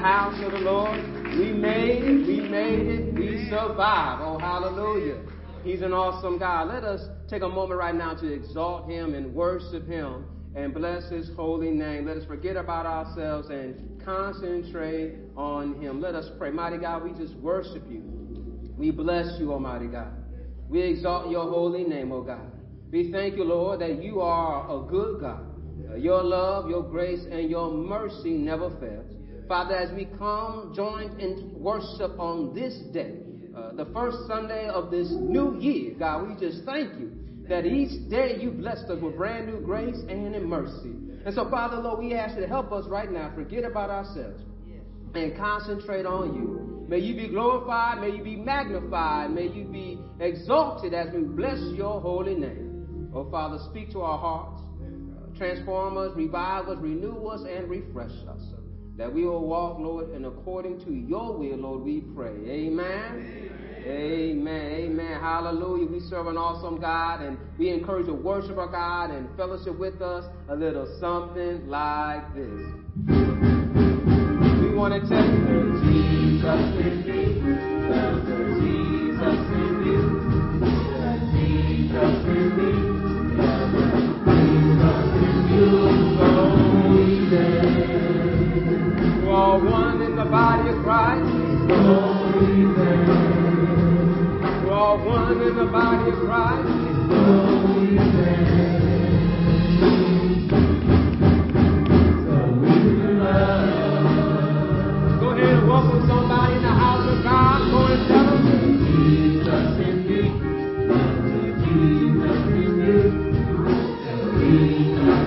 house of the Lord. We made it, we made it, we survived. Oh, hallelujah. He's an awesome God. Let us take a moment right now to exalt him and worship him and bless his holy name. Let us forget about ourselves and concentrate on him. Let us pray. Mighty God, we just worship you. We bless you, Almighty God. We exalt your holy name, O God. We thank you, Lord, that you are a good God. Your love, your grace, and your mercy never fails. Father, as we come joined in worship on this day, uh, the first Sunday of this new year, God, we just thank you that each day you blessed us with brand new grace and in mercy. And so, Father, Lord, we ask you to help us right now forget about ourselves and concentrate on you. May you be glorified, may you be magnified, may you be exalted as we bless your holy name. Oh, Father, speak to our hearts, uh, transform us, revive us, renew us, and refresh us. That we will walk, Lord, and according to your will, Lord, we pray. Amen. Amen. Amen. Amen. Hallelujah. We serve an awesome God, and we encourage you to worship our God and fellowship with us a little something like this. We want to tell you, Jesus in me, Jesus in you, Jesus in me, all one in the body of Christ, we. We're one in the body of Christ, we. Go ahead and welcome somebody in the house of God. Go and tell them Jesus in me. Jesus in you. In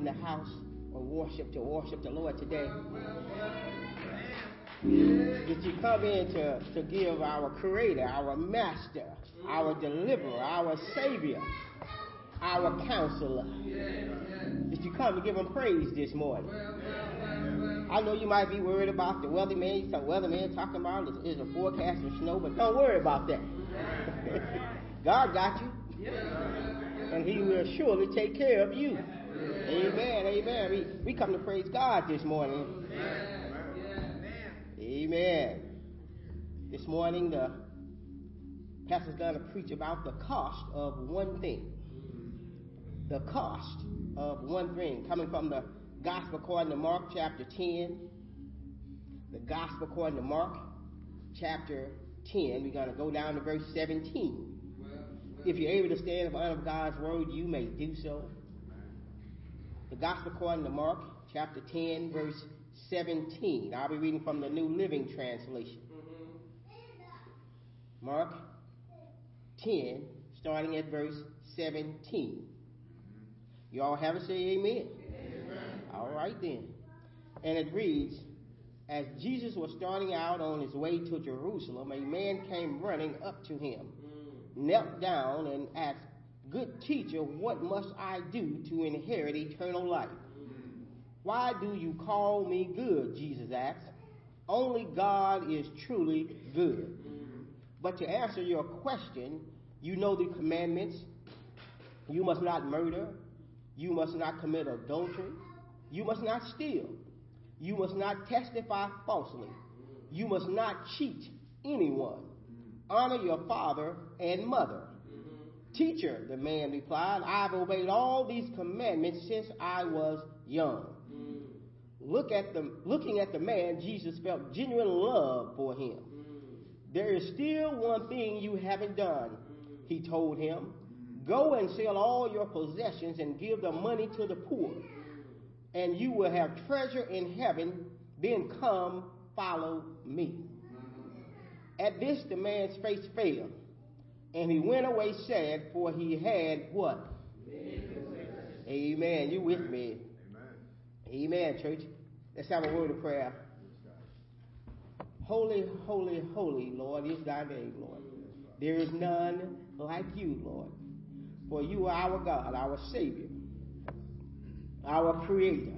in the house of worship to worship the Lord today? Did you come in to, to give our Creator, our Master, our Deliverer, our Savior, our Counselor? Did you come to give Him praise this morning? I know you might be worried about the weather man. Some weather man talking about is, is a forecast of snow, but don't worry about that. God got you. And He will surely take care of you. Amen. Amen. We, we come to praise God this morning. Amen. This morning, the pastor's going to preach about the cost of one thing. The cost of one thing. Coming from the Gospel according to Mark, chapter 10. The Gospel according to Mark, chapter 10. We're going to go down to verse 17. If you're able to stand in front of God's word, you may do so. The Gospel according to Mark, chapter 10, verse 17. I'll be reading from the New Living Translation. Mm-hmm. Mark 10, starting at verse 17. Mm-hmm. You all have it? Say amen. amen. All right then. And it reads, As Jesus was starting out on his way to Jerusalem, a man came running up to him, mm. knelt down, and asked, Good teacher, what must I do to inherit eternal life? Why do you call me good? Jesus asked. Only God is truly good. But to answer your question, you know the commandments. You must not murder. You must not commit adultery. You must not steal. You must not testify falsely. You must not cheat anyone. Honor your father and mother. Teacher, the man replied, I've obeyed all these commandments since I was young. Mm. Look at the, looking at the man, Jesus felt genuine love for him. Mm. There is still one thing you haven't done, mm. he told him. Go and sell all your possessions and give the money to the poor, and you will have treasure in heaven. Then come, follow me. At this, the man's face fell, and he went away sad, for he had what? Amen. You with me? Amen, church. Let's have a word of prayer. Holy, holy, holy, Lord, is thy name, Lord. There is none like you, Lord. For you are our God, our Savior, our Creator.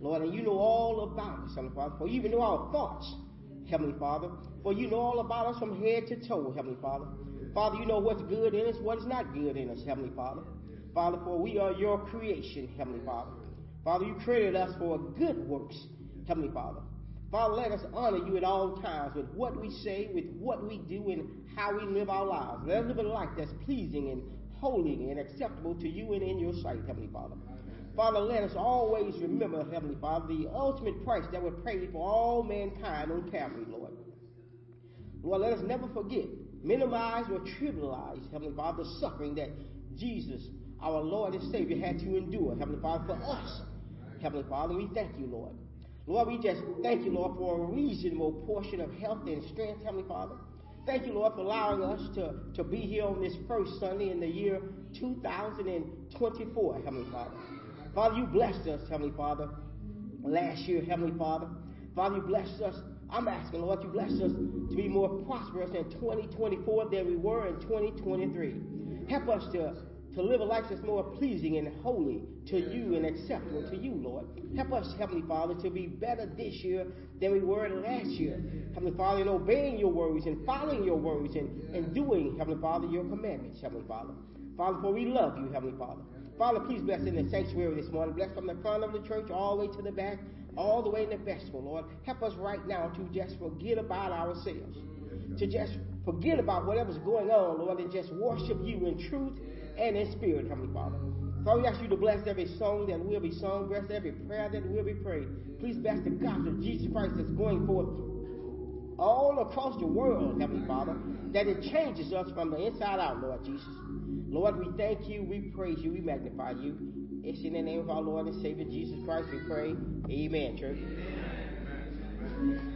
Lord, and you know all about us, Heavenly Father. For you even know our thoughts, Heavenly Father. For you know all about us from head to toe, Heavenly Father. Father, you know what's good in us, what is not good in us, Heavenly Father. Father, for we are your creation, Heavenly Father. Father, you created us for good works, Heavenly Father. Father, let us honor you at all times with what we say, with what we do, and how we live our lives. Let us live a life that's pleasing and holy and acceptable to you and in your sight, Heavenly Father. Father, let us always remember, Heavenly Father, the ultimate price that was paid for all mankind on Calvary, Lord. Lord, let us never forget, minimize or trivialize, Heavenly Father, the suffering that Jesus, our Lord and Savior, had to endure, Heavenly Father, for us. Heavenly Father, we thank you, Lord. Lord, we just thank you, Lord, for a reasonable portion of health and strength, Heavenly Father. Thank you, Lord, for allowing us to, to be here on this first Sunday in the year 2024, Heavenly Father. Father, you blessed us, Heavenly Father, last year, Heavenly Father. Father, you blessed us. I'm asking, Lord, you bless us to be more prosperous in 2024 than we were in 2023. Help us to, to live a life that's more pleasing and holy to you and acceptable to you, Lord. Help us, Heavenly Father, to be better this year than we were last year. Heavenly Father, in obeying your words and following your words and, and doing, Heavenly Father, your commandments, Heavenly Father. Father, for we love you, Heavenly Father. Father, please bless in the sanctuary this morning. Bless from the front of the church all the way to the back, all the way in the vestibule, Lord. Help us right now to just forget about ourselves. To just forget about whatever's going on, Lord, and just worship you in truth and in spirit, Heavenly Father. Father, we ask you to bless every song that will be sung, bless every prayer that will be prayed. Please bless the gospel of Jesus Christ that's going forth all across the world, Heavenly Father, that it changes us from the inside out, Lord Jesus. Lord, we thank you, we praise you, we magnify you. It's in the name of our Lord and Savior Jesus Christ we pray. Amen, church. Amen.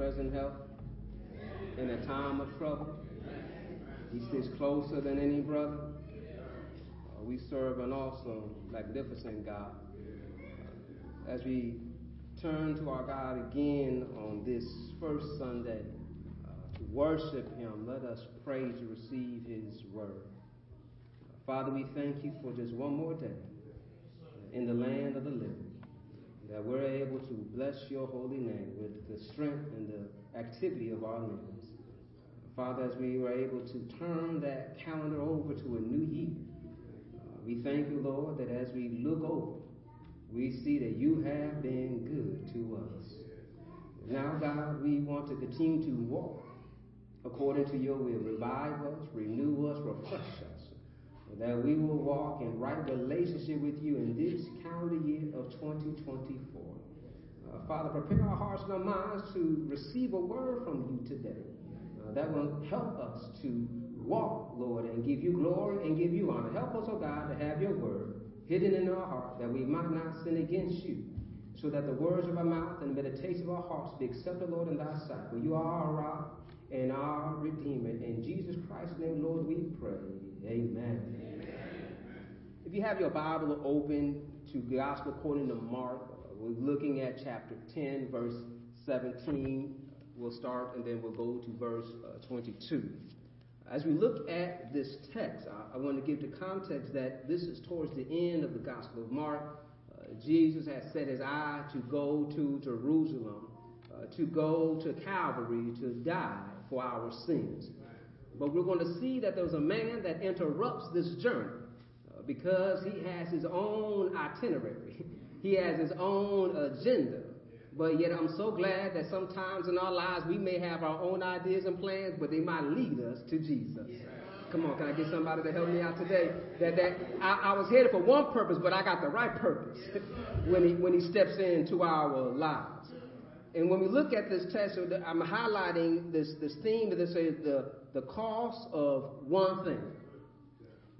Present help in a time of trouble. He sits closer than any brother. Uh, we serve an awesome, magnificent God. As we turn to our God again on this first Sunday uh, to worship Him, let us pray to receive His word. Father, we thank you for just one more day in the land of the living that we're able to bless your holy name with the strength and the activity of our limbs. Father, as we were able to turn that calendar over to a new year, uh, we thank you, Lord, that as we look over, we see that you have been good to us. Now, God, we want to continue to walk according to your will. Revive us, renew us, refresh us that we will walk in right relationship with you in this calendar year of 2024. Uh, Father, prepare our hearts and our minds to receive a word from you today uh, that will help us to walk, Lord, and give you glory and give you honor. Help us, oh God, to have your word hidden in our heart that we might not sin against you, so that the words of our mouth and the meditation of our hearts be accepted, Lord, in thy sight. For you are our rock and our Redeemer. In Jesus Christ's name, Lord, we pray. Amen. Amen. If you have your Bible open to Gospel according to Mark, we're looking at chapter 10, verse 17. We'll start and then we'll go to verse uh, 22. As we look at this text, I, I, want to give the context that this is towards the end of the Gospel of Mark. Uh, Jesus has set his eye to go to Jerusalem, uh, to go to Calvary, to die for our sins. But we're going to see that there's a man that interrupts this journey because he has his own itinerary, he has his own agenda. But yet, I'm so glad that sometimes in our lives we may have our own ideas and plans, but they might lead us to Jesus. Come on, can I get somebody to help me out today? That that I, I was headed for one purpose, but I got the right purpose when he when he steps into our lives. And when we look at this text, I'm highlighting this, this theme that says the, the cost of one thing.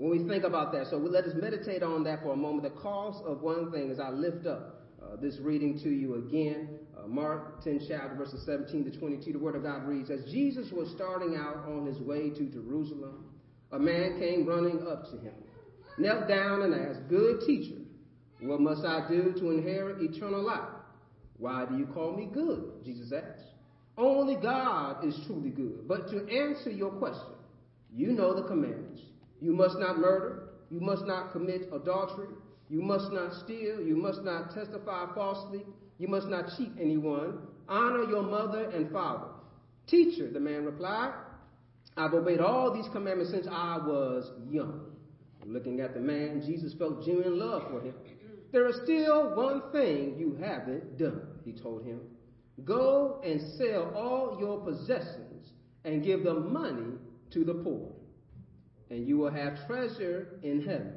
When we think about that, so we, let us meditate on that for a moment. The cost of one thing as I lift up uh, this reading to you again. Uh, Mark 10 chapter verses 17 to 22, the word of God reads, As Jesus was starting out on his way to Jerusalem, a man came running up to him, knelt down and asked, Good teacher, What must I do to inherit eternal life? Why do you call me good? Jesus asked. Only God is truly good. But to answer your question, you know the commandments. You must not murder. You must not commit adultery. You must not steal. You must not testify falsely. You must not cheat anyone. Honor your mother and father. Teacher, the man replied, I've obeyed all these commandments since I was young. Looking at the man, Jesus felt genuine love for him. There is still one thing you haven't done, he told him. Go and sell all your possessions and give the money to the poor, and you will have treasure in heaven.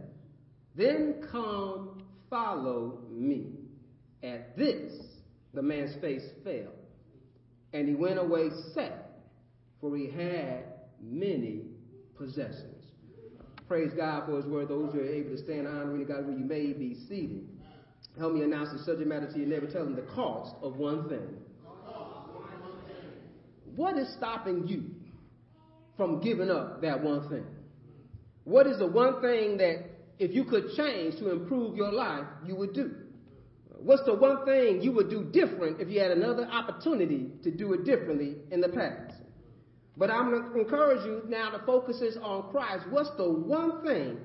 Then come follow me. At this, the man's face fell, and he went away sad, for he had many possessions. Praise God for his word. Those who are able to stand honoring God where you may be seated. Help me announce the subject matter to your neighbor. Tell them the cost of one thing. What is stopping you from giving up that one thing? What is the one thing that if you could change to improve your life, you would do? What's the one thing you would do different if you had another opportunity to do it differently in the past? But I'm going to encourage you now to focus is on Christ. What's the one thing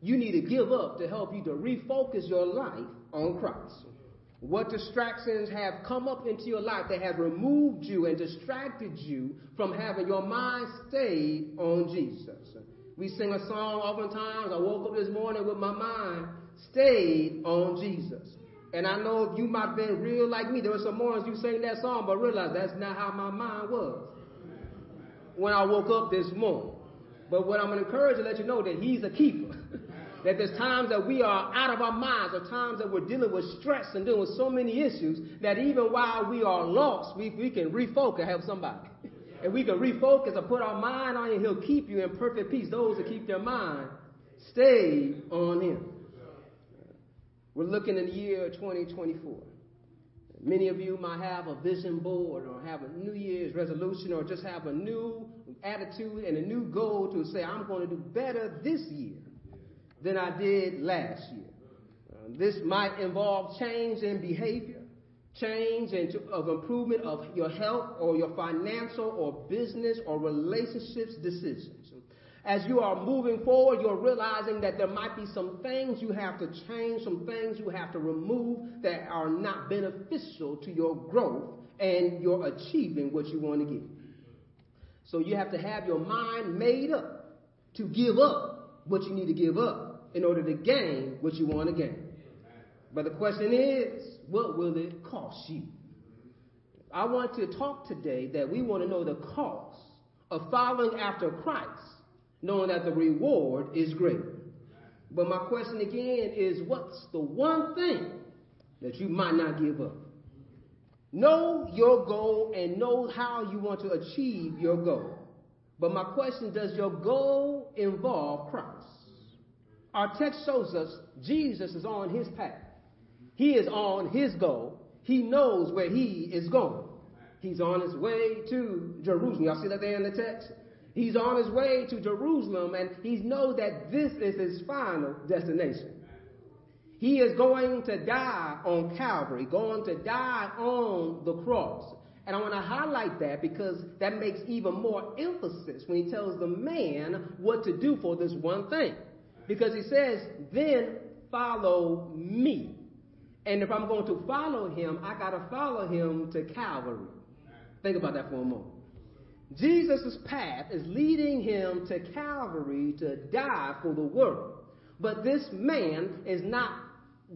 you need to give up to help you to refocus your life on Christ? What distractions have come up into your life that have removed you and distracted you from having your mind stayed on Jesus? We sing a song oftentimes. I woke up this morning with my mind stayed on Jesus. And I know if you might have been real like me, there were some mornings you sang that song, but realize that's not how my mind was when I woke up this morning. But what I'm going to encourage to let you know that He's a keeper. that there's times that we are out of our minds, or times that we're dealing with stress and dealing with so many issues that even while we are lost, we, we can refocus, and help somebody. And we can refocus and put our mind on Him. He'll keep you in perfect peace. Those that keep their mind stayed on Him. We're looking in the year 2024. Many of you might have a vision board or have a New Year's resolution or just have a new attitude and a new goal to say, I'm going to do better this year than I did last year. Uh, this might involve change in behavior, change into, of improvement of your health or your financial or business or relationships decisions. As you are moving forward, you're realizing that there might be some things you have to change, some things you have to remove that are not beneficial to your growth and your achieving what you want to get. So you have to have your mind made up to give up what you need to give up in order to gain what you want to gain. But the question is, what will it cost you? I want to talk today that we want to know the cost of following after Christ knowing that the reward is great. But my question again is what's the one thing that you might not give up? Know your goal and know how you want to achieve your goal. But my question does your goal involve Christ? Our text shows us Jesus is on his path. He is on his goal. He knows where he is going. He's on his way to Jerusalem. Y'all see that there in the text? He's on his way to Jerusalem and he knows that this is his final destination. He is going to die on Calvary, going to die on the cross. And I want to highlight that because that makes even more emphasis when he tells the man what to do for this one thing. Because he says, then follow me. And if I'm going to follow him, I got to follow him to Calvary. Think about that for a moment. Jesus' path is leading him to Calvary to die for the world. But this man is not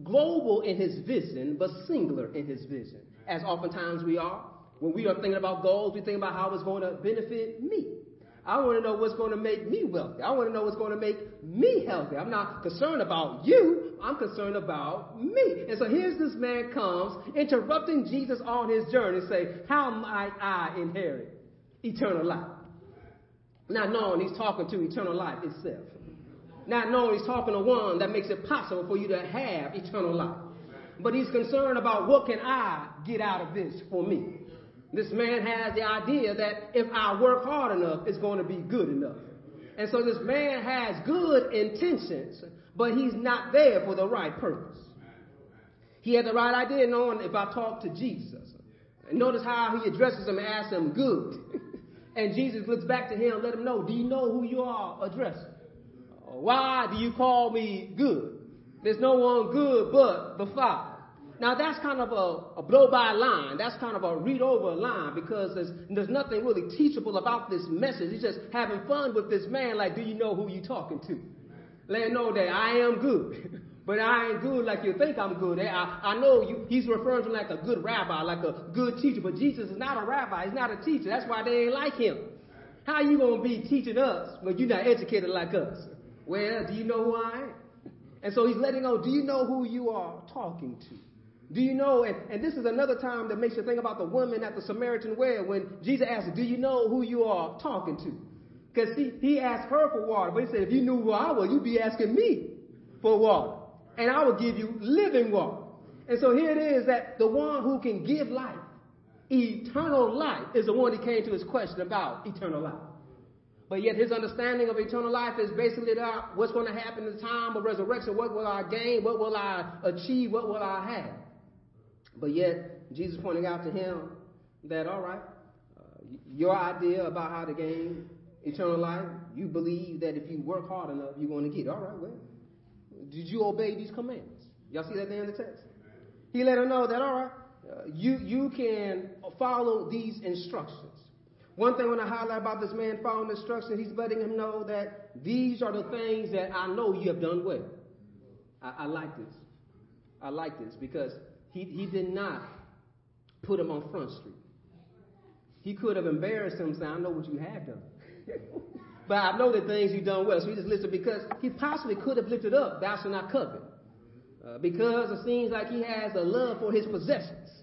global in his vision, but singular in his vision, as oftentimes we are. When we are thinking about goals, we think about how it's going to benefit me. I want to know what's going to make me wealthy. I want to know what's going to make me healthy. I'm not concerned about you. I'm concerned about me. And so here's this man comes, interrupting Jesus on his journey, say, how might I inherit eternal life. Not knowing he's talking to eternal life itself. Not knowing he's talking to one that makes it possible for you to have eternal life. But he's concerned about what can I get out of this for me. This man has the idea that if I work hard enough, it's going to be good enough. And so this man has good intentions, but he's not there for the right purpose. He had the right idea knowing if I talk to Jesus. And notice how he addresses him and asks him, good. and Jesus looks back to him, and let him know, do you know who you are addressing? Why do you call me good? There's no one good but the Father. Now that's kind of a, a blow by line. That's kind of a read over line because there's, there's nothing really teachable about this message. He's just having fun with this man. Like, do you know who you're talking to? Let know that I am good. but I ain't good like you think I'm good. I, I know you, he's referring to like a good rabbi, like a good teacher. But Jesus is not a rabbi. He's not a teacher. That's why they ain't like him. How you going to be teaching us when you're not educated like us? Well, do you know who I am? And so he's letting know, do you know who you are talking to? Do you know, and, and this is another time that makes you think about the woman at the Samaritan well when Jesus asked, Do you know who you are talking to? Because he, he asked her for water, but he said, If you knew who I was, you'd be asking me for water. And I will give you living water. And so here it is that the one who can give life, eternal life, is the one he came to his question about eternal life. But yet his understanding of eternal life is basically about what's going to happen in the time of resurrection. What will I gain? What will I achieve? What will I have? But yet, Jesus pointing out to him that, all right, uh, your idea about how to gain eternal life, you believe that if you work hard enough, you're going to get it. All right, well, did you obey these commands? Y'all see that there in the text? He let him know that, all right, uh, you, you can follow these instructions. One thing I want to highlight about this man following instructions, he's letting him know that these are the things that I know you have done well. I, I like this. I like this because he, he did not put him on Front Street. He could have embarrassed him saying, I know what you have done. but I know the things you've done well. So he just listed because he possibly could have lifted up, thou shalt not covet. Uh, because it seems like he has a love for his possessions.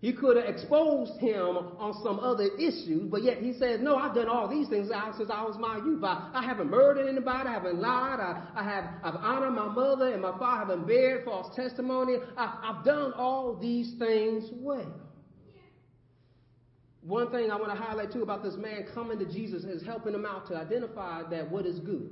He could have exposed him on some other issues, but yet he says, No, I've done all these things since I was my youth. I, I haven't murdered anybody, I haven't lied, I, I have I've honored my mother and my father, I haven't bared false testimony. I, I've done all these things well. One thing I want to highlight too about this man coming to Jesus is helping him out to identify that what is good.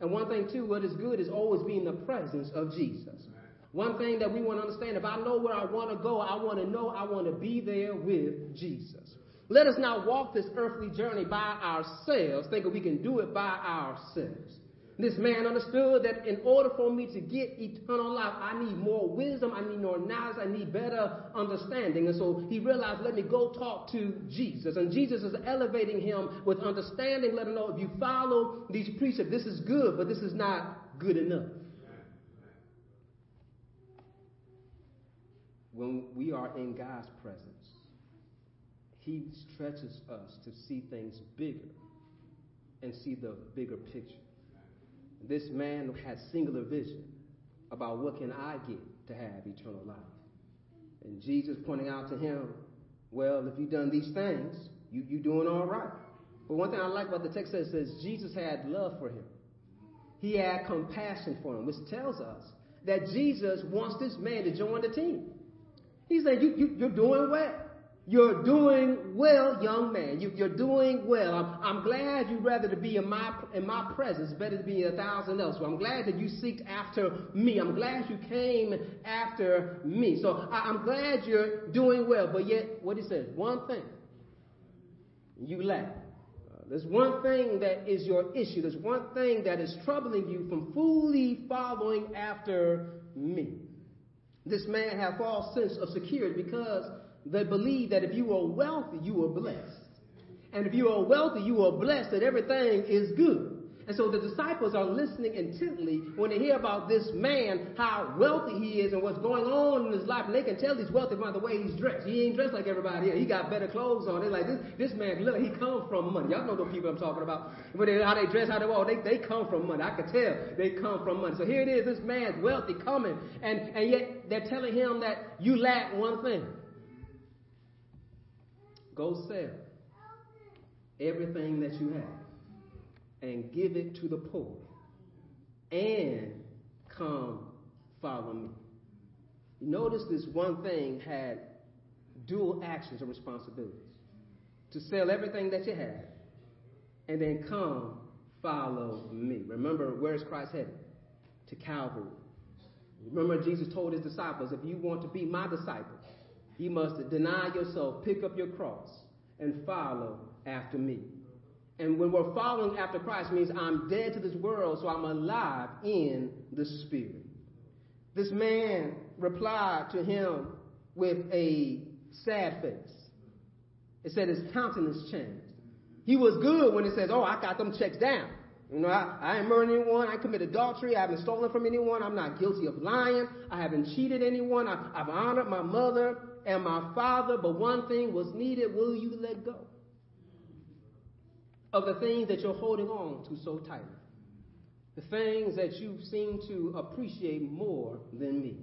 And one thing too, what is good is always being the presence of Jesus. One thing that we want to understand if I know where I want to go, I want to know I want to be there with Jesus. Let us not walk this earthly journey by ourselves, thinking we can do it by ourselves. This man understood that in order for me to get eternal life, I need more wisdom, I need more knowledge, I need better understanding. And so he realized, let me go talk to Jesus. And Jesus is elevating him with understanding, let him know if you follow these precepts, this is good, but this is not good enough. When we are in God's presence, He stretches us to see things bigger and see the bigger picture. This man had singular vision about what can I get to have eternal life. And Jesus pointing out to him, well, if you've done these things, you, you're doing all right. But one thing I like about the text says, says Jesus had love for him. He had compassion for him, which tells us that Jesus wants this man to join the team. He said, you, you, You're doing well. You're doing well, young man. You, are doing well. I'm, I'm, glad you'd rather to be in my, in my presence better to be a thousand elsewhere. I'm glad that you seeked after me. I'm glad you came after me. So I, I'm glad you're doing well. But yet, what he says, one thing you lack. There's one thing that is your issue. There's one thing that is troubling you from fully following after me. This man have false sense of security because they believe that if you are wealthy, you are blessed. And if you are wealthy, you are blessed that everything is good. And so the disciples are listening intently when they hear about this man, how wealthy he is and what's going on in his life. And they can tell he's wealthy by the way he's dressed. He ain't dressed like everybody else. He got better clothes on. They're like, this, this man, look, he comes from money. Y'all know the people I'm talking about. When they, how they dress, how they walk, they, they come from money. I can tell they come from money. So here it is, this man's wealthy coming. And, and yet they're telling him that you lack one thing. Go sell everything that you have and give it to the poor, and come follow me. Notice this one thing had dual actions and responsibilities to sell everything that you have and then come follow me. Remember, where's Christ headed? To Calvary. Remember, Jesus told his disciples, if you want to be my disciple, you must deny yourself, pick up your cross, and follow after me. And when we're following after Christ means I'm dead to this world, so I'm alive in the Spirit. This man replied to him with a sad face. It said his countenance changed. He was good when it says, Oh, I got them checks down. You know, I, I ain't murdered anyone. I committed adultery. I haven't stolen from anyone. I'm not guilty of lying. I haven't cheated anyone. I, I've honored my mother and my father. But one thing was needed. Will you let go of the things that you're holding on to so tightly? The things that you seem to appreciate more than me.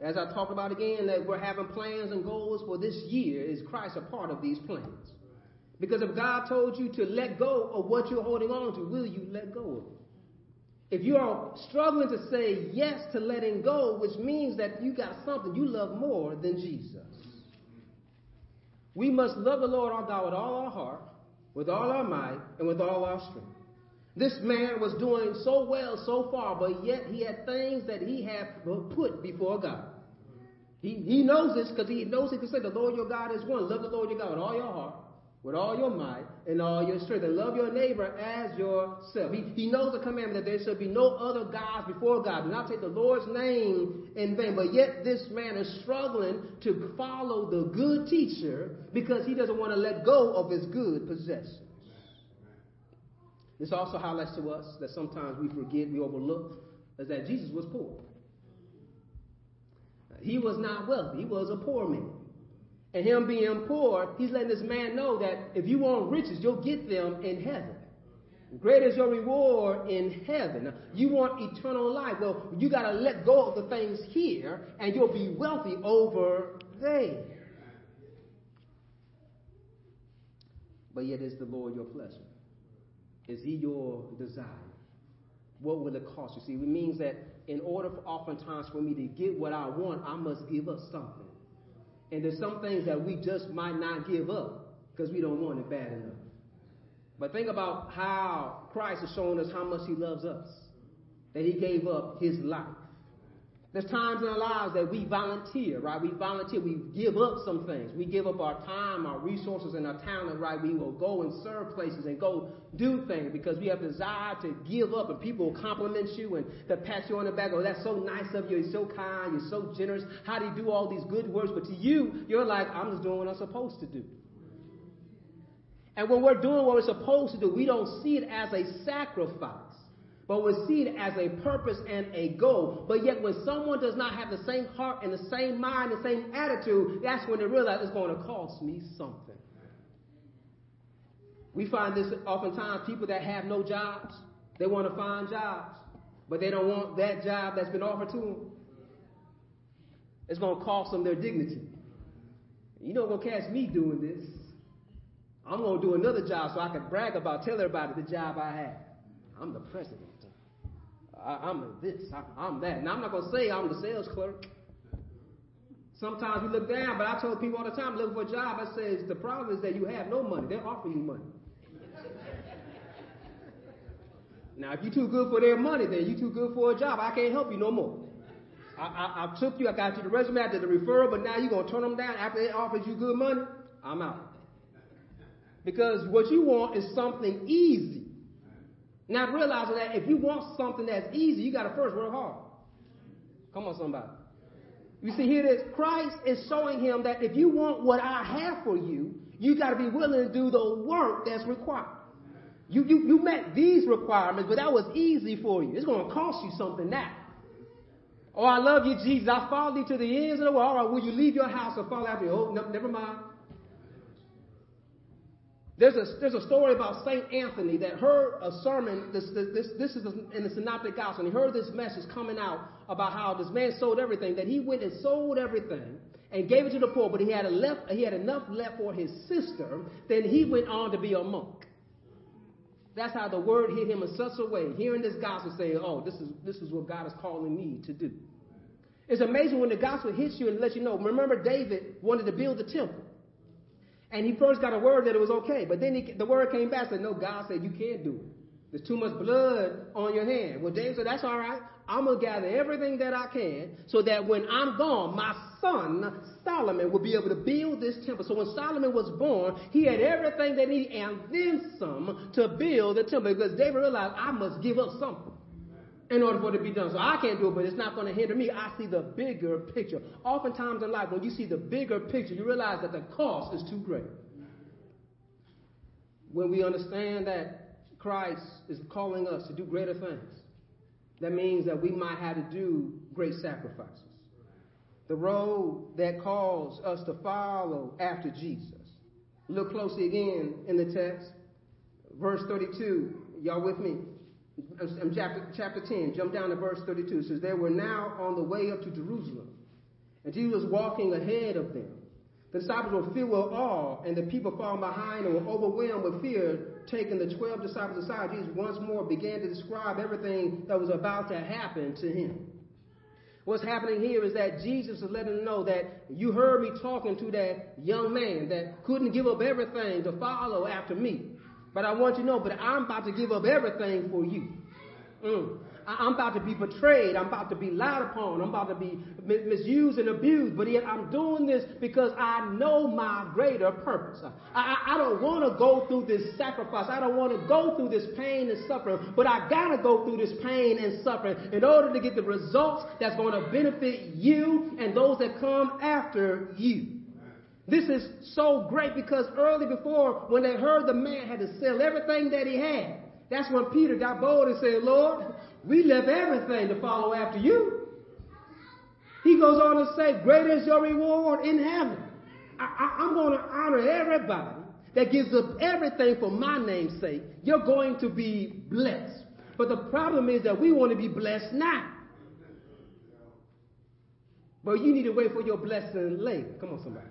As I talked about again, that we're having plans and goals for this year. Is Christ a part of these plans? Because if God told you to let go of what you're holding on to, will you let go of it? If you are struggling to say yes to letting go, which means that you got something you love more than Jesus. We must love the Lord our God with all our heart, with all our might, and with all our strength. This man was doing so well so far, but yet he had things that he had put before God. He, he knows this because he knows he can say the Lord your God is one. Love the Lord your God with all your heart, with all your might and all your strength. And love your neighbor as yourself. He, he knows the commandment that there shall be no other gods before God. Do not take the Lord's name in vain. But yet this man is struggling to follow the good teacher because he doesn't want to let go of his good possessions. This also highlights to us that sometimes we forget, we overlook, is that Jesus was poor. He was not wealthy. He was a poor man. And him being poor, he's letting this man know that if you want riches, you'll get them in heaven. Great is your reward in heaven. You want eternal life. Well, you got to let go of the things here, and you'll be wealthy over there. But yet, is the Lord your pleasure? Is He your desire? What will it cost you? See, it means that in order for oftentimes for me to get what I want, I must give up something. And there's some things that we just might not give up because we don't want it bad enough. But think about how Christ has shown us how much He loves us, that He gave up His life. There's times in our lives that we volunteer, right? We volunteer. We give up some things. We give up our time, our resources, and our talent, right? We will go and serve places and go do things because we have desire to give up and people will compliment you and to pat you on the back. Oh, that's so nice of you. You're so kind. You're so generous. How do you do all these good works? But to you, you're like, I'm just doing what I'm supposed to do. And when we're doing what we're supposed to do, we don't see it as a sacrifice but we see it as a purpose and a goal. But yet, when someone does not have the same heart and the same mind, and the same attitude, that's when they realize it's going to cost me something. We find this oftentimes people that have no jobs, they want to find jobs, but they don't want that job that's been offered to them. It's going to cost them their dignity. You don't going to catch me doing this. I'm going to do another job so I can brag about, tell everybody the job I have. I'm the president. I, am this, I, am that. And I'm not going to say I'm the sales clerk. Sometimes we look down, but I told people all the time, looking for a job, I says, the problem is that you have no money. They're offering you money. now, if you're too good for their money, then you're too good for a job. I can't help you no more. I, I, I took you, I got you the resume, I did the referral, but now you're going to turn them down after they offered you good money? I'm out. Because what you want is something easy. Not realizing that if you want something that's easy, you got to first work hard. Come on, somebody. You see, here it is. Christ is showing him that if you want what I have for you, you got to be willing to do the work that's required. You, you, you met these requirements, but that was easy for you. It's going to cost you something now. Oh, I love you, Jesus. I follow you to the ends of the world. All right, will you leave your house or follow after you? Oh, no, never mind. There's a, there's a story about St. Anthony that heard a sermon, this, this, this is in the Synoptic Gospel, and he heard this message coming out about how this man sold everything, that he went and sold everything and gave it to the poor, but he had, left, he had enough left for his sister, then he went on to be a monk. That's how the word hit him in such a way, hearing this gospel saying, oh, this is, this is what God is calling me to do. It's amazing when the gospel hits you and lets you know. Remember, David wanted to build the temple. And he first got a word that it was okay, but then he, the word came back and said, no, God said you can't do it. There's too much blood on your hand. Well, David said, That's all right. I'm going to gather everything that I can so that when I'm gone, my son Solomon will be able to build this temple. So when Solomon was born, he had everything that he and then some to build the temple because David realized I must give up something in order for it to be done. So I can't do it, but it's not going to hinder me. I see the bigger picture. Oftentimes in life, when you see the bigger picture, you realize that the cost is too great. When we understand that Christ is calling us to do greater things, that means that we might have to do great sacrifices. The road that calls us to follow after Jesus. Look closely again in the text. Verse 32. Y'all with me? Chapter, chapter 10, jump down to verse 32. It says, They were now on the way up to Jerusalem, and Jesus was walking ahead of them. The disciples were filled with awe, and the people following behind and were overwhelmed with fear. Taking the twelve disciples aside, Jesus once more began to describe everything that was about to happen to him. What's happening here is that Jesus is letting them know that you heard me talking to that young man that couldn't give up everything to follow after me. But I want you to know, but I'm about to give up everything for you. Mm. I'm about to be betrayed. I'm about to be lied upon. I'm about to be misused and abused. But yet I'm doing this because I know my greater purpose. I, I, I don't want to go through this sacrifice. I don't want to go through this pain and suffering. But I got to go through this pain and suffering in order to get the results that's going to benefit you and those that come after you. This is so great because early before, when they heard the man had to sell everything that he had, that's when Peter got bold and said, Lord, we left everything to follow after you. He goes on to say, Great is your reward in heaven. I, am going to honor everybody that gives up everything for my name's sake. You're going to be blessed. But the problem is that we want to be blessed now. But you need to wait for your blessing later. Come on, somebody.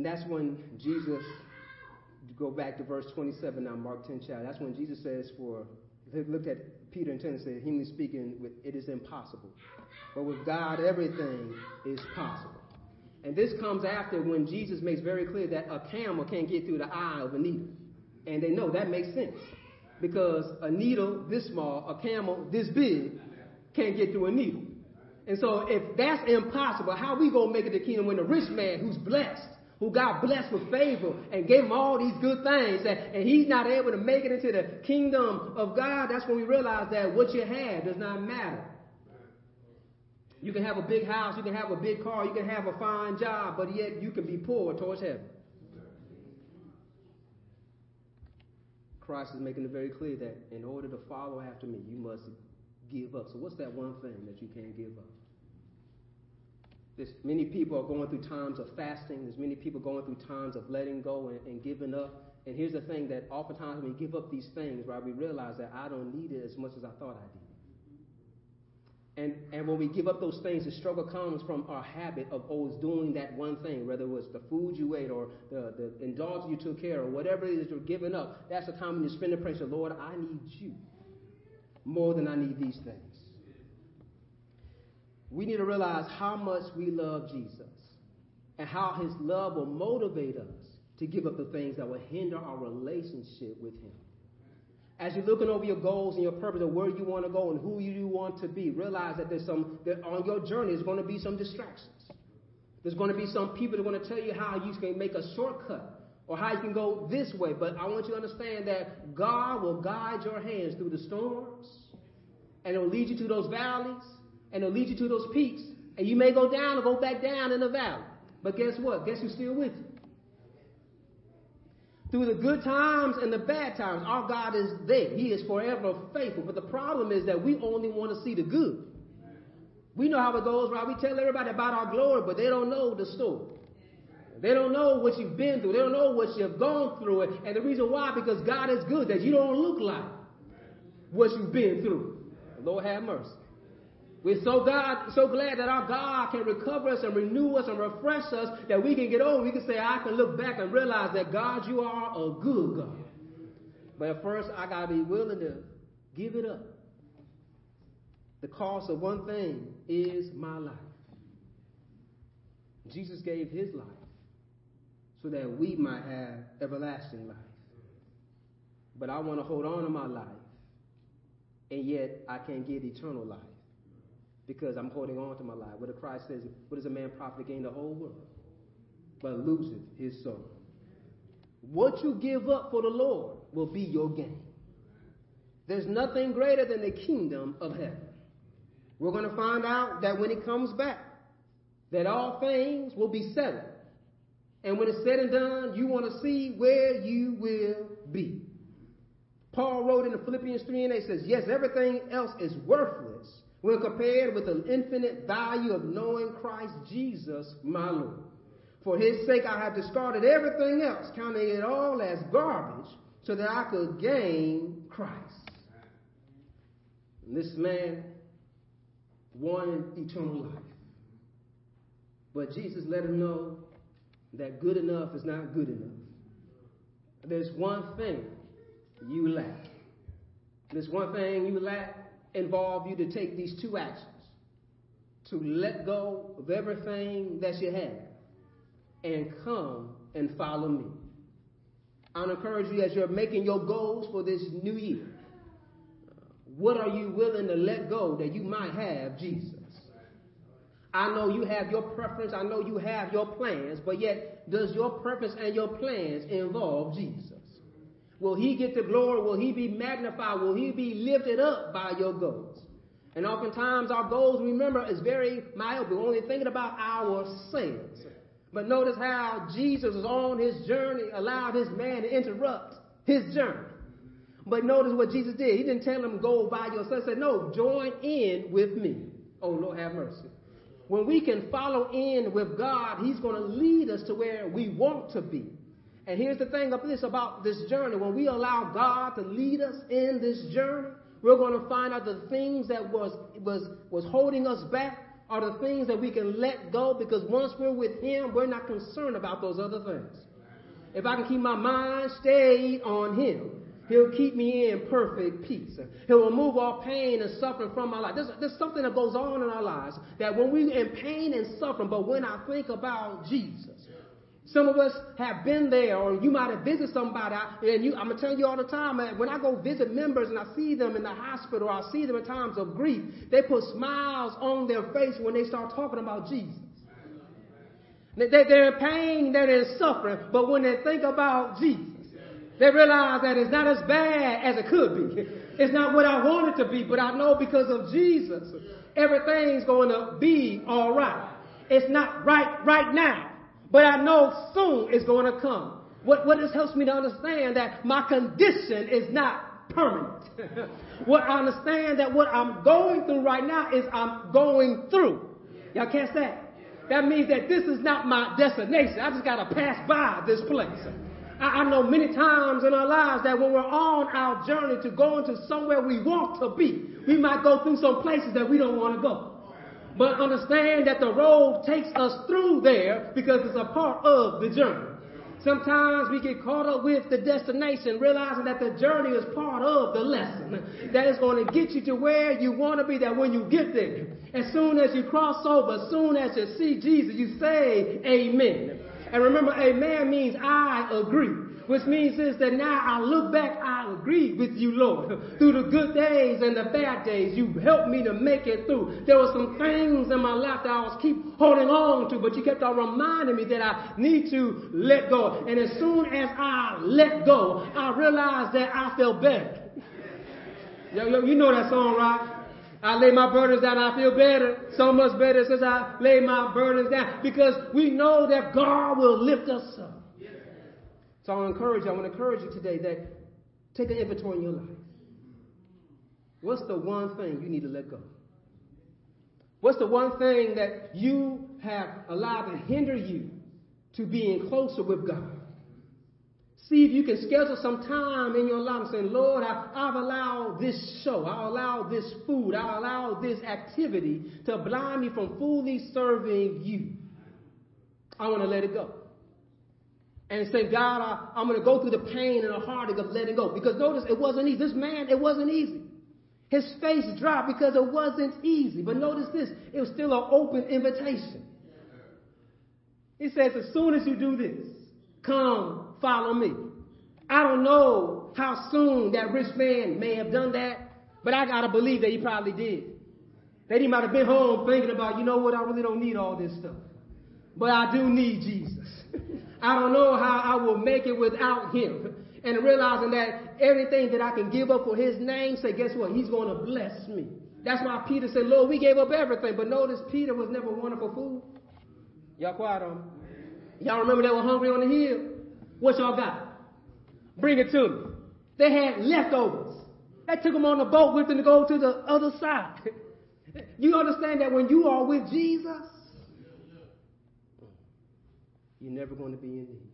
And that's when Jesus go back to verse 27 now, Mark 10 chapter. That's when Jesus says, for, look at Peter and 10 and said, humanly speaking, it is impossible. But with God, everything is possible. And this comes after when Jesus makes very clear that a camel can't get through the eye of a needle. And they know that makes sense. Because a needle this small, a camel this big, can't get through a needle. And so if that's impossible, how we gonna make it to kingdom when the rich man who's blessed who got blessed with favor and gave him all these good things, and, and he's not able to make it into the kingdom of God, that's when we realize that what you have does not matter. You can have a big house, you can have a big car, you can have a fine job, but yet you can be poor towards heaven. Christ is making it very clear that in order to follow after me, you must give up. So, what's that one thing that you can't give up? There's many people are going through times of fasting. There's many people going through times of letting go and, and giving up. And here's the thing that oftentimes when we give up these things, right, we realize that I don't need it as much as I thought I did. And, and when we give up those things, the struggle comes from our habit of always doing that one thing, whether it was the food you ate or the, the indulgence you took care of, whatever it is you're giving up. That's the time when you spend the prayer, Lord, I need you more than I need these things we need to realize how much we love Jesus and how his love will motivate us to give up the things that will hinder our relationship with him. As you're looking over your goals and your purpose of where you want to go and who you want to be, realize that there's some that on your journey there's going to be some distractions. There's going to be some people that are going to tell you how you can make a shortcut or how you can go this way. But I want you to understand that God will guide your hands through the storms and it will lead you to those valleys and it'll lead you to those peaks. And you may go down or go back down in the valley. But guess what? Guess who's still with you? Through the good times and the bad times, our God is there. He is forever faithful. But the problem is that we only want to see the good. We know how it goes, right? We tell everybody about our glory, but they don't know the story. They don't know what you've been through. They don't know what you've gone through. And the reason why, because God is good, that you don't look like what you've been through. Lord have mercy. We're so God, so glad that our God can recover us and renew us and refresh us that we can get over. We can say, I can look back and realize that God, you are a good God. But first, I gotta be willing to give it up. The cost of one thing is my life. Jesus gave his life so that we might have everlasting life. but I want to hold on to my life, and yet I can't get eternal life because I'm holding on to my life. What Christ says, what does a man profit gain the whole world, but loseth his soul? What you give up for the Lord will be your gain. There's nothing greater than the kingdom of heaven. We're going to find out that when he comes back, that all things will be settled. And when it's said and done, you want to see where you will be. Paul wrote in the Philippians 3 and 8 says, Yes, everything else is worthless when compared with the infinite value of knowing Christ Jesus, my Lord. For his sake, I have discarded everything else, counting it all as garbage, so that I could gain Christ. And this man wanted eternal life. But Jesus let him know that good enough is not good enough. There's one thing you lack. There's one thing you lack involve you to take these two actions. To let go of everything that you have and come and follow me. I encourage you as you're making your goals for this new year. What are you willing to let go that you might have Jesus? I know you have your preference, I know you have your plans, but yet, does your purpose and your plans involve Jesus? Will he get the glory? Will he be magnified? Will he be lifted up by your goals? And oftentimes our goals, remember, is very myopic. We're only thinking about our ourselves. But notice how Jesus was on his journey, allowed his man to interrupt his journey. But notice what Jesus did. He didn't tell him go by yourself. He said, no, join in with me. Oh, Lord, have mercy. When we can follow in with God, He's going to lead us to where we want to be. And here's the thing of this about this journey. When we allow God to lead us in this journey, we're going to find out the things that was, was, was holding us back are the things that we can let go because once we're with Him, we're not concerned about those other things. If I can keep my mind stayed on Him, He'll keep me in perfect peace. He'll remove all pain and suffering from my life. There's, there's something that goes on in our lives that when we're in pain and suffering, but when I think about Jesus, some of us have been there, or you might have visited somebody, and you, I'm to tell you all the time, when I go visit members and I see them in the hospital, or I see them in times of grief, they put smiles on their face when they start talking about Jesus. They're in pain, they're in suffering, but when they think about Jesus, they realize that it's not as bad as it could be. It's not what I want it to be, but I know because of Jesus, everything's going to be all right. It's not right right now, but I know soon it's going to come. What, what this helps me to understand that my condition is not permanent. what I understand that what I'm going through right now is I'm going through. Y'all catch that? That means that this is not my destination. I just got to pass by this place. I, know many times in our lives that when we're on our journey to go into somewhere we want to be, we might go through some places that we don't want to go. But understand that the road takes us through there because it's a part of the journey. Sometimes we get caught up with the destination, realizing that the journey is part of the lesson. That is going to get you to where you want to be, that when you get there, as soon as you cross over, as soon as you see Jesus, you say, Amen. And remember, amen means I agree. Which means is that now I look back, I agree with you, Lord. Through the good days and the bad days, you helped me to make it through. There were some things in my life that I was keep holding on to, but you kept on reminding me that I need to let go. And as soon as I let go, I realized that I felt better. Yo, yo, you know that song, right? I lay my burdens down, I feel better, so much better since I lay my burdens down, because we know that God will lift us up. So I want to encourage you, I want to encourage you today that take an inventory in your life. What's the one thing you need to let go? What's the one thing that you have allowed to hinder you to being closer with God? See if you can schedule some time in your life and say, Lord, I, have allowed this show, I allow this food, I allow this activity to blind me from fully serving you. I want to let it go. And say, God, I, I'm going to go through the pain and the heartache of letting go. Because notice, it wasn't easy. This man, it wasn't easy. His face dropped because it wasn't easy. But notice this, it was still an open invitation. He says, as soon as you do this, come follow me. I don't know how soon that rich man may have done that, but I gotta believe that he probably did. That he might have been home thinking about, you know what, I really don't need all this stuff. But I do need Jesus. I don't know how I will make it without him. And realizing that everything that I can give up for his name, say, guess what? He's going to bless me. That's why Peter said, Lord, we gave up everything. But notice Peter was never wanting for food. Y'all quiet on. Y'all remember they were hungry on the hill? What y'all got? Bring it to me. They had leftovers. They took them on the boat with them to go to the other side. you understand that when you are with Jesus, you're never going to be in need.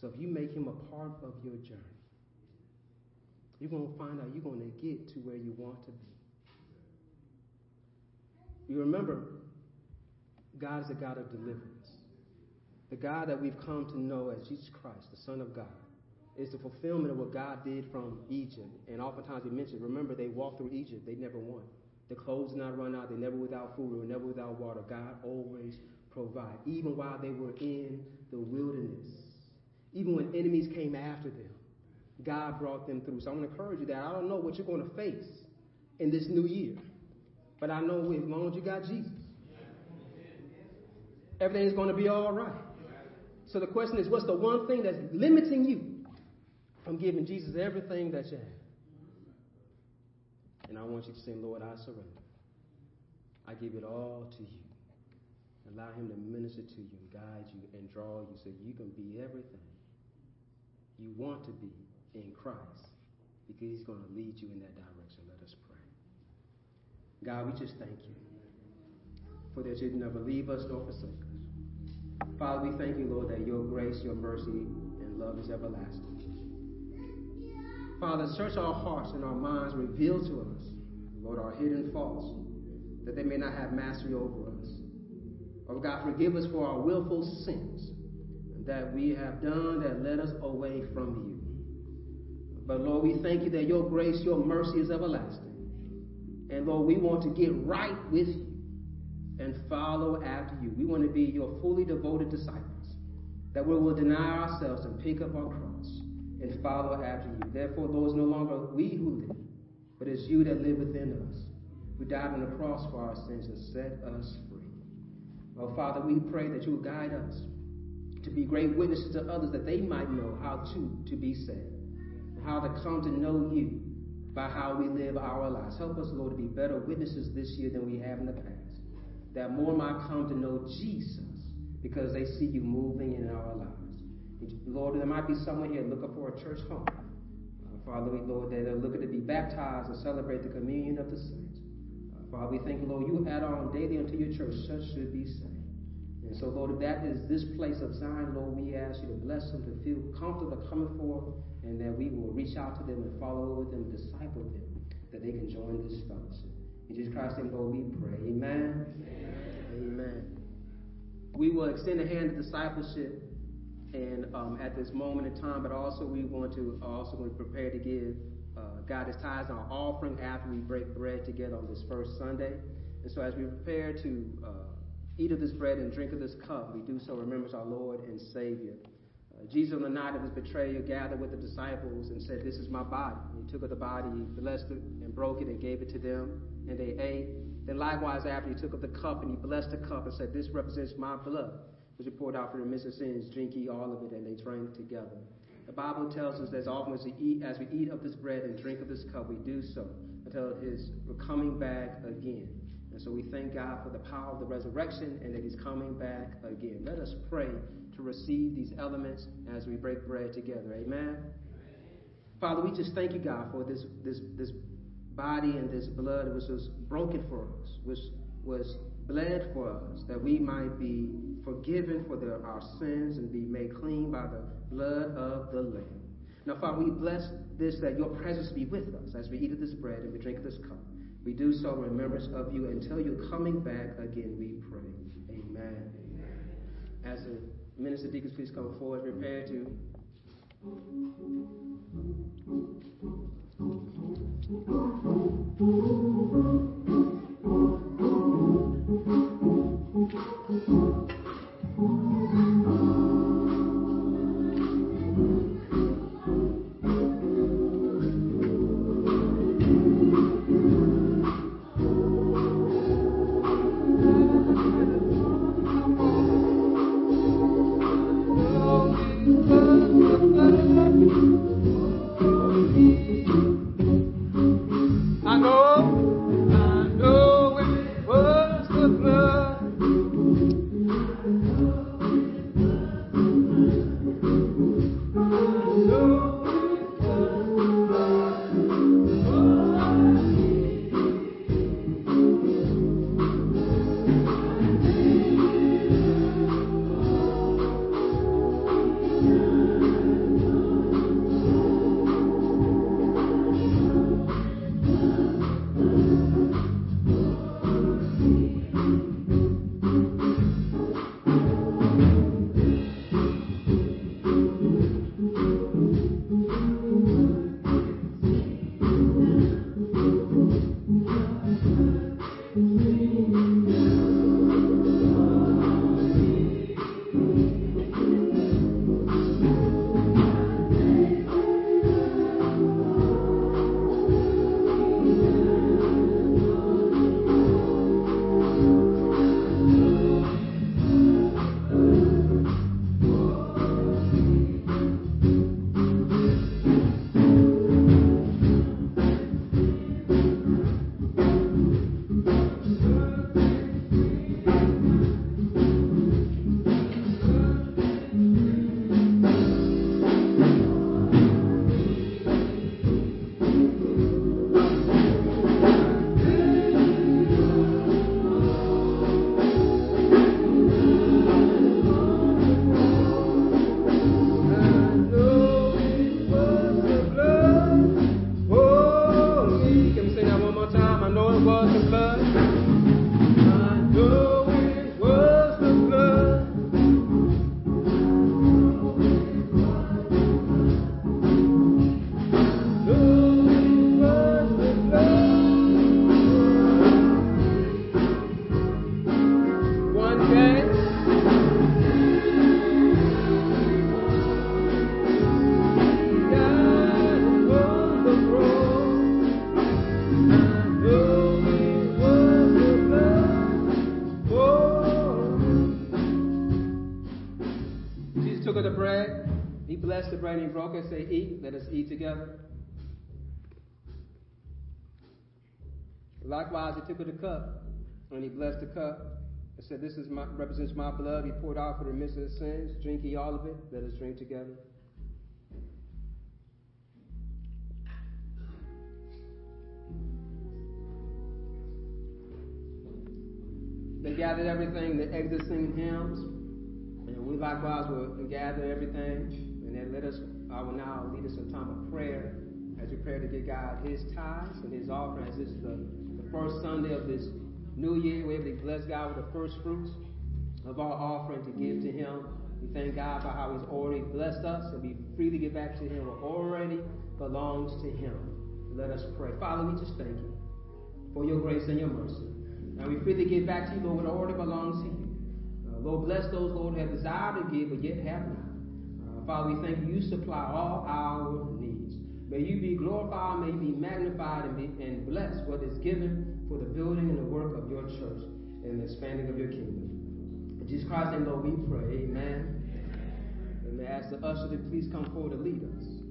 So if you make him a part of your journey, you're going to find out you're going to get to where you want to be. You remember, God is a God of deliverance. The God that we've come to know as Jesus Christ, the Son of God, is the fulfillment of what God did from Egypt. And oftentimes we mention, remember, they walked through Egypt, they never won. The clothes did not run out, they never without food, they were never without water. God always provide, even while they were in the wilderness. Even when enemies came after them, God brought them through. So I want to encourage you that I don't know what you're going to face in this new year, but I know as long as you got Jesus, everything is going to be all right. So the question is, what's the one thing that's limiting you from giving Jesus everything that you have? And I want you to say, Lord, I surrender. I give it all to you. Allow him to minister to you and guide you and draw you so you can be everything you want to be in Christ because he's going to lead you in that direction. Let us pray. God, we just thank you for that you never leave us nor forsake us. Father, we thank you, Lord, that your grace, your mercy, and love is everlasting. Father, search our hearts and our minds, reveal to us, Lord, our hidden faults, that they may not have mastery over us. Oh God, forgive us for our willful sins that we have done that led us away from you. But Lord, we thank you that your grace, your mercy is everlasting. And Lord, we want to get right with you and follow after you. We want to be your fully devoted disciples. That we will deny ourselves and pick up our cross and follow after you. Therefore, Lord, it's no longer we who live, but it's you that live within us, who died on the cross for our sins and set us free. Oh, Father, we pray that you will guide us to be great witnesses to others that they might know how to, to be saved, how to come to know you by how we live our lives. Help us, Lord, to be better witnesses this year than we have in the past. That more might come to know Jesus because they see you moving in our lives. Lord, there might be someone here looking for a church home. Uh, Father, we, Lord, that are looking to be baptized and celebrate the communion of the saints. Father, we thank you, Lord, you add on daily unto your church, such should be saved. And so, Lord, if that is this place of Zion, Lord, we ask you to bless them to feel comfortable coming forth and that we will reach out to them and follow with them, disciple them, that they can join this fellowship. In Jesus Christ's name, Lord, we pray. Amen. Amen. Amen. We will extend a hand of discipleship and um, at this moment in time, but also we want to also want to prepare to give uh, God His tithes and our offering after we break bread together on this first Sunday. And so as we prepare to uh, eat of this bread and drink of this cup, we do so remembers our Lord and Savior. Uh, Jesus on the night of his betrayal gathered with the disciples and said, This is my body. And he took of the body, he blessed it and broke it and gave it to them, and they ate. Then likewise after he took of the cup and he blessed the cup and said, This represents my blood which poured out for the remission of sins. Drink ye all of it, and they drank together. The Bible tells us that as often as we eat, as we eat of this bread and drink of this cup, we do so until his coming back again. And so we thank God for the power of the resurrection and that he's coming back again. Let us pray to receive these elements as we break bread together. Amen. Father, we just thank you, God, for this this this body and this blood which was broken for us, which was bled for us, that we might be forgiven for the, our sins and be made clean by the blood of the Lamb. Now, Father, we bless this that your presence be with us as we eat of this bread and we drink of this cup. We do so in remembrance of you until you're coming back again, we pray. Amen. As the minister deacons please come forward, prepare to Thank you. Likewise, he took of the cup, and he blessed the cup, and said, This is my, represents my blood. He poured out for the remission of sins. Drink ye all of it. Let us drink together. They gathered everything, the exit singing hymns, and we likewise will gather everything, and then let us, I will now lead us in time of prayer as we pray to give God His tithes and His offerings. This is the the first Sunday of this new year. We're able to bless God with the first fruits of our offering to give to Him. We thank God for how He's already blessed us, and we freely give back to Him what already belongs to Him. Let us pray. Father, we just thank you for your grace and your mercy. And we freely give back to you, Lord, what already belongs to you. Uh, Lord, bless those, Lord, who have desired to give, but yet have not. Father, we thank you. You supply all our needs. May you be glorified, may you be magnified, and, be, and blessed what is given for the building and the work of your church and the expanding of your kingdom. In Jesus Christ and Lord, we pray. Amen. And may I ask the usher to please come forward to lead us.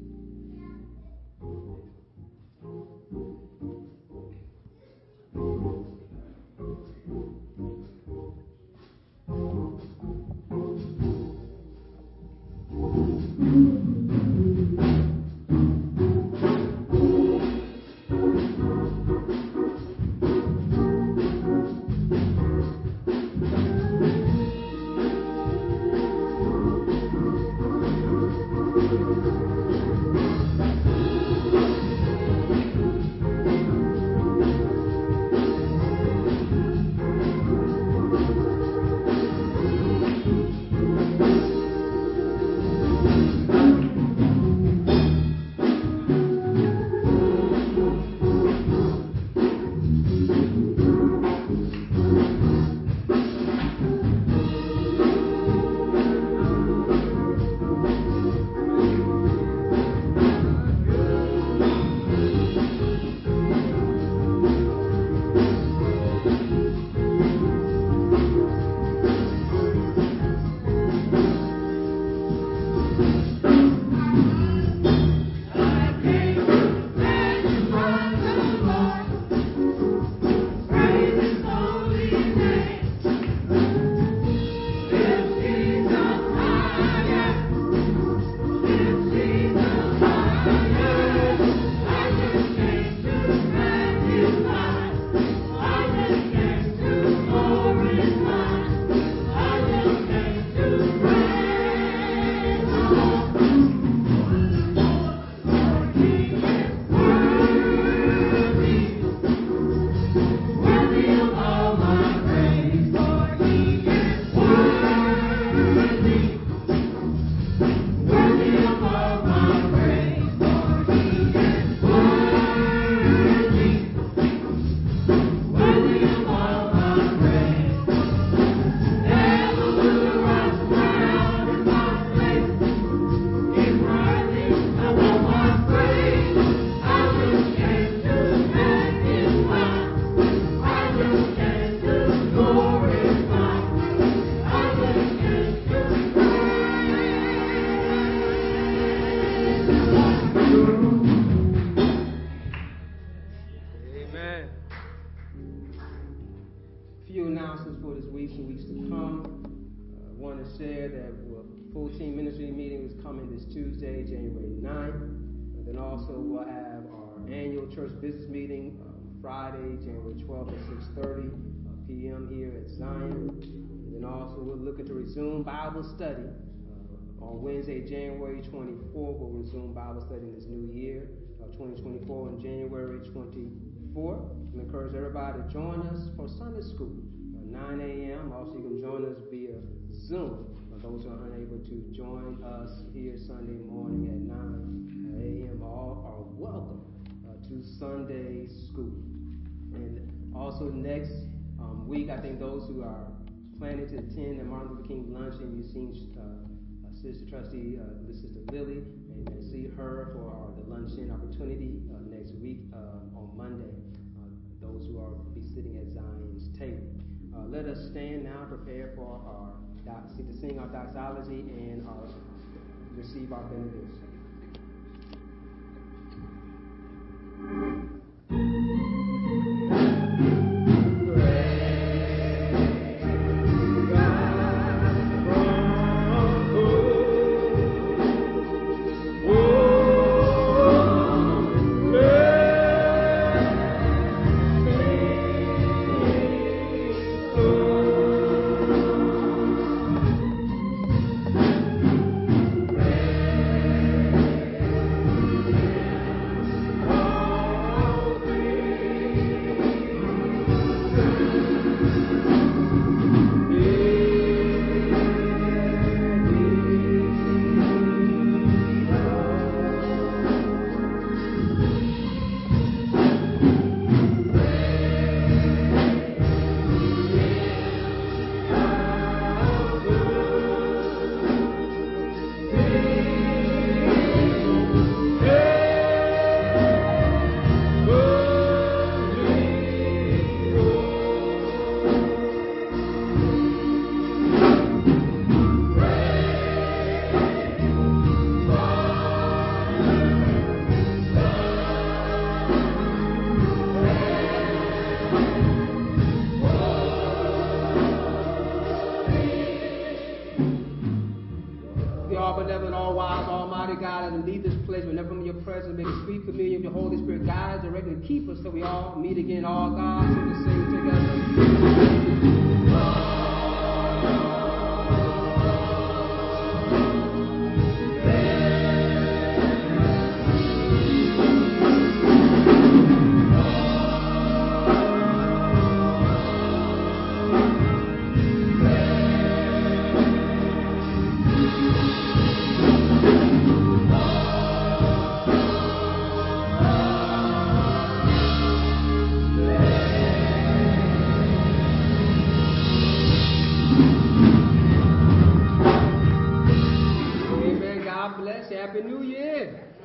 Thank you. thank you. Church business meeting um, Friday, January 12th at 6.30 uh, p.m. here at Zion. And then also we're looking to resume Bible study uh, on Wednesday, January 24th. We'll resume Bible study in this new year, uh, 2024, on January 24th. I encourage everybody to join us for Sunday school, uh, 9 a.m. Also, you can join us via Zoom. For those who are unable to join us here Sunday morning at 9 a.m., all are welcome to Sunday school. And also next um, week, I think those who are planning to attend the Martin Luther King luncheon, you've seen uh, uh, Sister Trustee, uh, Sister Lily, and see her for our, the luncheon opportunity uh, next week uh, on Monday. Those who are be sitting at Zion's table. Let us stand now, prepare for our to sing our doxology and our receive our benediction. So we all meet again, all God's in the same together.